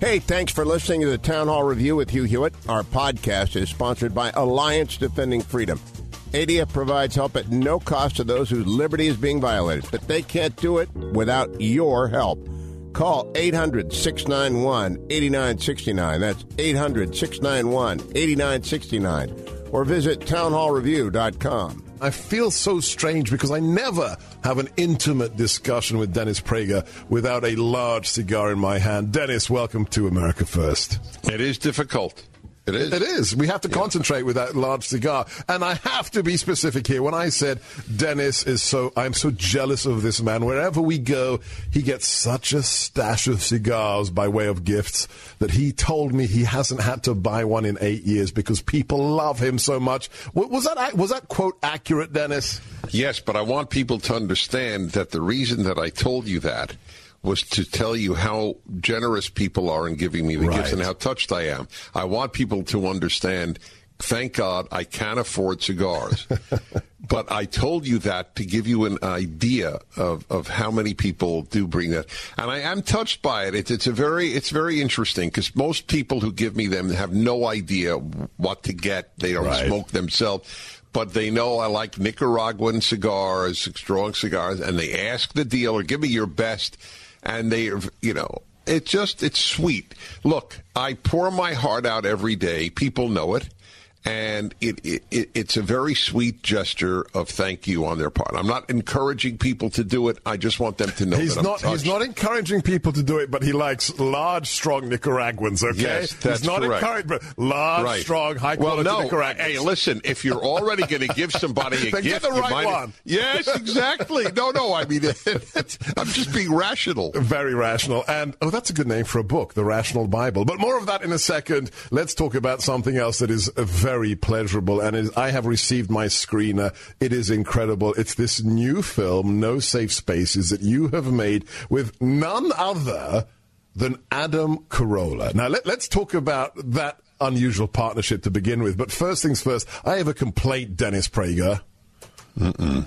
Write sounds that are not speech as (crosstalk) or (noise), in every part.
Hey, thanks for listening to the Town Hall Review with Hugh Hewitt. Our podcast is sponsored by Alliance Defending Freedom. ADF provides help at no cost to those whose liberty is being violated, but they can't do it without your help. Call 800 691 8969. That's 800 691 8969. Or visit townhallreview.com. I feel so strange because I never have an intimate discussion with Dennis Prager without a large cigar in my hand. Dennis, welcome to America First. It is difficult. It is. It is. We have to yeah. concentrate with that large cigar. And I have to be specific here. When I said Dennis is so, I'm so jealous of this man. Wherever we go, he gets such a stash of cigars by way of gifts that he told me he hasn't had to buy one in eight years because people love him so much. Was that, was that quote accurate, Dennis? Yes, but I want people to understand that the reason that I told you that was to tell you how generous people are in giving me the right. gifts and how touched I am. I want people to understand. Thank God I can't afford cigars. (laughs) but I told you that to give you an idea of, of how many people do bring that. And I am touched by it. It's, it's a very, it's very interesting because most people who give me them have no idea what to get. They don't right. smoke themselves but they know I like Nicaraguan cigars, strong cigars, and they ask the dealer, give me your best and they, you know, it just it's sweet. Look, I pour my heart out every day. People know it and it, it, it's a very sweet gesture of thank you on their part. I'm not encouraging people to do it. I just want them to know he's not. He's not encouraging people to do it, but he likes large, strong Nicaraguans. Okay, yes, that's he's not correct. encouraging, large, right. strong, high quality well, no. Nicaraguans. Hey, listen, if you're already going to give somebody (laughs) a then gift, get the right one. Yes, exactly. no, no. I mean, (laughs) I'm just being rational. Very rational. And oh, that's a good name for a book, The Rational Bible. But more of that in a second. Let's talk about something else that is very pleasurable incredible, and I have received my screener. It is incredible. It's this new film, No Safe Spaces, that you have made with none other than Adam Carolla. Now, let, us talk about that unusual partnership to begin with. But first things first, I have a complaint, Dennis Prager. Mm-mm.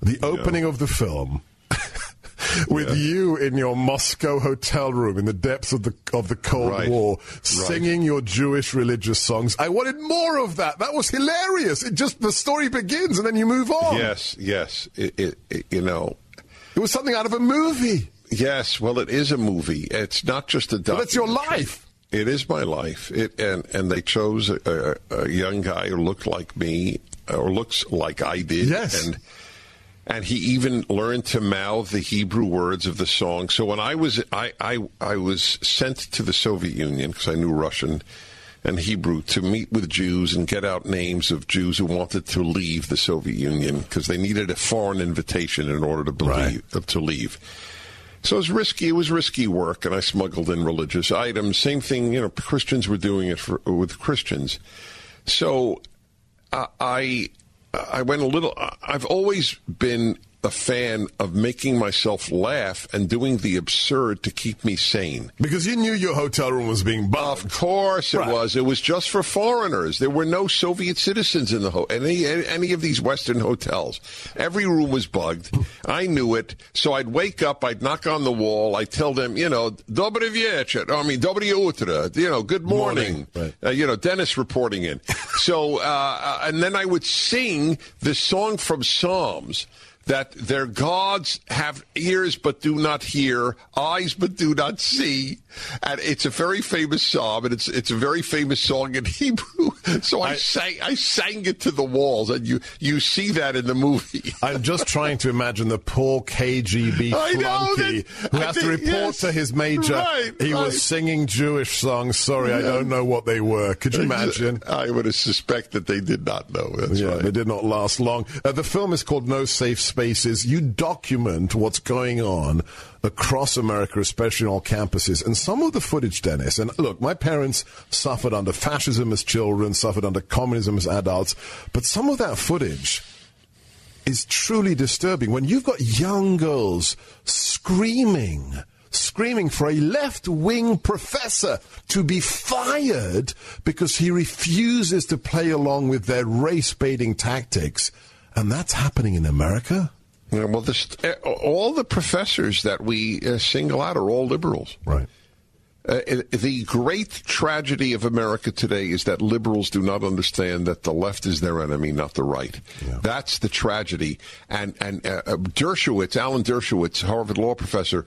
The opening of the film (laughs) with yeah. you in your Moscow hotel room in the depths of the of the Cold right. War, singing right. your Jewish religious songs. I wanted more of that. That was hilarious. It just the story begins and then you move on. Yes, yes. It, it, it, you know, it was something out of a movie. Yes, well, it is a movie. It's not just a documentary. Well, it's your life. It is my life. It and and they chose a, a, a young guy who looked like me or looks like I did. Yes. And and he even learned to mouth the Hebrew words of the song. So when I was I I, I was sent to the Soviet Union because I knew Russian and Hebrew to meet with Jews and get out names of Jews who wanted to leave the Soviet Union because they needed a foreign invitation in order to believe right. to leave. So it was risky. It was risky work, and I smuggled in religious items. Same thing, you know. Christians were doing it for, with Christians. So uh, I I went a little. I've always been a fan of making myself laugh and doing the absurd to keep me sane. Because you knew your hotel room was being bombed. Of course it right. was. It was just for foreigners. There were no Soviet citizens in the ho- any any of these Western hotels. Every room was bugged. (laughs) I knew it. So I'd wake up, I'd knock on the wall, I'd tell them, you know, Dobry wieczór. I mean, Dobry utro. You know, good morning. morning. Right. Uh, you know, Dennis reporting in. (laughs) so, uh, uh, and then I would sing the song from Psalms that their gods have ears but do not hear, eyes but do not see. And it's a very famous psalm, and it's it's a very famous song in (laughs) Hebrew. So I, I sang I sang it to the walls, and you you see that in the movie. (laughs) I'm just trying to imagine the poor KGB flunky who has to report yes, to his major. Right, he right. was singing Jewish songs. Sorry, yeah. I don't know what they were. Could you (laughs) imagine? I would suspect that they did not know. That's yeah, right. They did not last long. Uh, the film is called No Safe Spaces. You document what's going on across America, especially on campuses. And some of the footage, Dennis, and look, my parents suffered under fascism as children, suffered under communism as adults, but some of that footage is truly disturbing. When you've got young girls screaming, screaming for a left wing professor to be fired because he refuses to play along with their race baiting tactics. And that's happening in America? Yeah, well, this, eh, all the professors that we uh, single out are all liberals. Right. Uh, the great tragedy of America today is that liberals do not understand that the left is their enemy, not the right. Yeah. That's the tragedy. And and uh, uh, Dershowitz, Alan Dershowitz, Harvard law professor,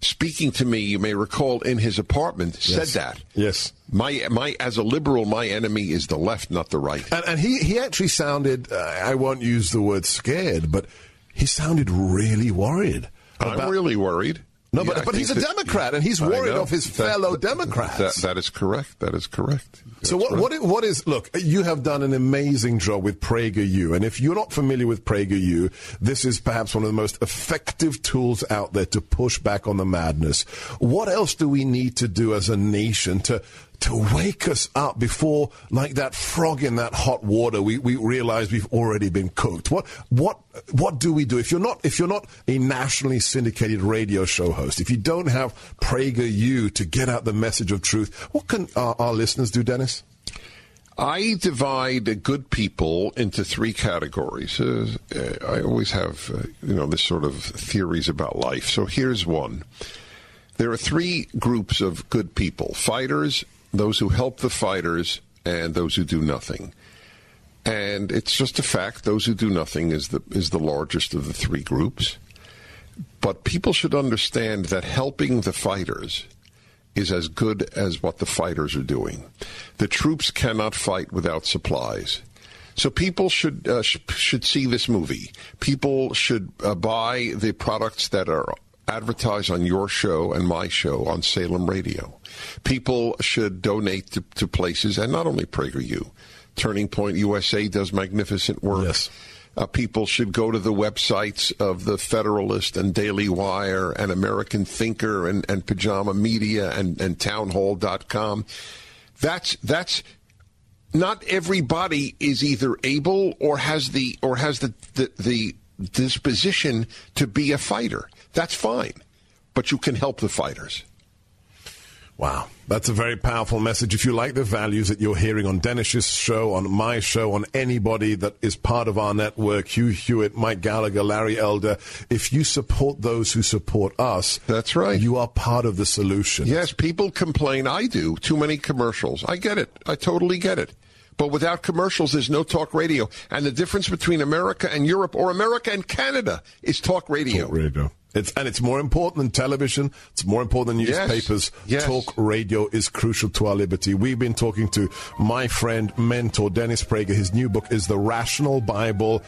speaking to me, you may recall, in his apartment, yes. said that. Yes. My my as a liberal, my enemy is the left, not the right. And, and he he actually sounded. Uh, I won't use the word scared, but he sounded really worried. About, I'm really worried. No, yeah, but, but he's a that, Democrat, and he's worried of his fellow Democrats. That, that is correct. That is correct. That's so what, right. what, what is, look, you have done an amazing job with PragerU, and if you're not familiar with PragerU, this is perhaps one of the most effective tools out there to push back on the madness. What else do we need to do as a nation to, to wake us up before, like that frog in that hot water, we, we realize we've already been cooked. What, what, what do we do? If you're not, if you're not a nationally syndicated radio show host, if you don't have PragerU to get out the message of truth, what can our, our listeners do, Dennis? I divide good people into three categories. Uh, I always have, uh, you know, this sort of theories about life. So here's one. There are three groups of good people fighters, those who help the fighters, and those who do nothing. And it's just a fact. Those who do nothing is the is the largest of the three groups. But people should understand that helping the fighters is as good as what the fighters are doing. The troops cannot fight without supplies. So people should uh, sh- should see this movie. People should uh, buy the products that are advertised on your show and my show on Salem Radio. People should donate to, to places, and not only PragerU. Turning Point USA does magnificent work. Yes. Uh, people should go to the websites of the Federalist and Daily Wire and American Thinker and, and Pajama Media and, and Townhall.com. That's that's not everybody is either able or has the or has the, the, the disposition to be a fighter. That's fine, but you can help the fighters. Wow, that's a very powerful message. If you like the values that you're hearing on Dennis's show, on my show, on anybody that is part of our network, Hugh Hewitt, Mike Gallagher, Larry Elder, if you support those who support us, that's right. You are part of the solution. Yes, people complain. I do. Too many commercials. I get it. I totally get it. But without commercials, there's no talk radio. And the difference between America and Europe or America and Canada is talk radio. Talk radio. It's, and it's more important than television. It's more important than newspapers. Yes. Yes. Talk radio is crucial to our liberty. We've been talking to my friend, mentor, Dennis Prager. His new book is The Rational Bible.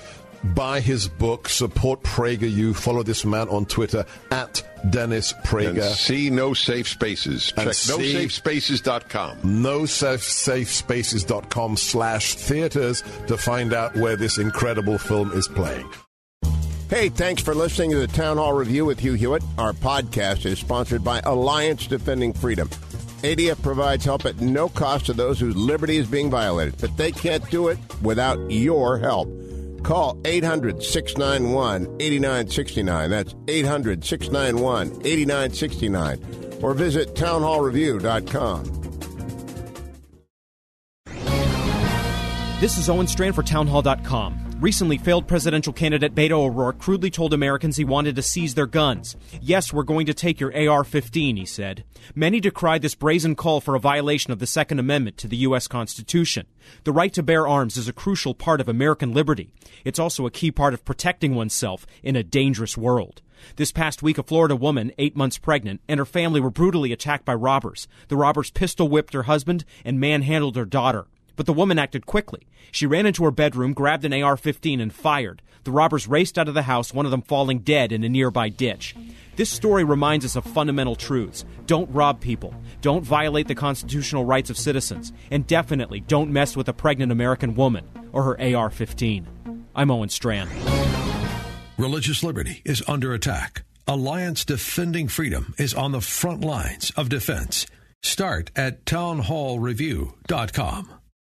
Buy his book, support PragerU. Follow this man on Twitter at Dennis Prager. And see No Safe Spaces. Check nosafespaces.com. Nosafespaces.com slash theaters to find out where this incredible film is playing. Hey, thanks for listening to the Town Hall Review with Hugh Hewitt. Our podcast is sponsored by Alliance Defending Freedom. ADF provides help at no cost to those whose liberty is being violated, but they can't do it without your help. Call 800 691 8969. That's 800 691 8969. Or visit townhallreview.com. This is Owen Strand for townhall.com. Recently, failed presidential candidate Beto O'Rourke crudely told Americans he wanted to seize their guns. Yes, we're going to take your AR 15, he said. Many decried this brazen call for a violation of the Second Amendment to the U.S. Constitution. The right to bear arms is a crucial part of American liberty. It's also a key part of protecting oneself in a dangerous world. This past week, a Florida woman, eight months pregnant, and her family were brutally attacked by robbers. The robbers pistol whipped her husband and manhandled her daughter. But the woman acted quickly. She ran into her bedroom, grabbed an AR 15, and fired. The robbers raced out of the house, one of them falling dead in a nearby ditch. This story reminds us of fundamental truths. Don't rob people. Don't violate the constitutional rights of citizens. And definitely don't mess with a pregnant American woman or her AR 15. I'm Owen Strand. Religious liberty is under attack. Alliance Defending Freedom is on the front lines of defense. Start at townhallreview.com.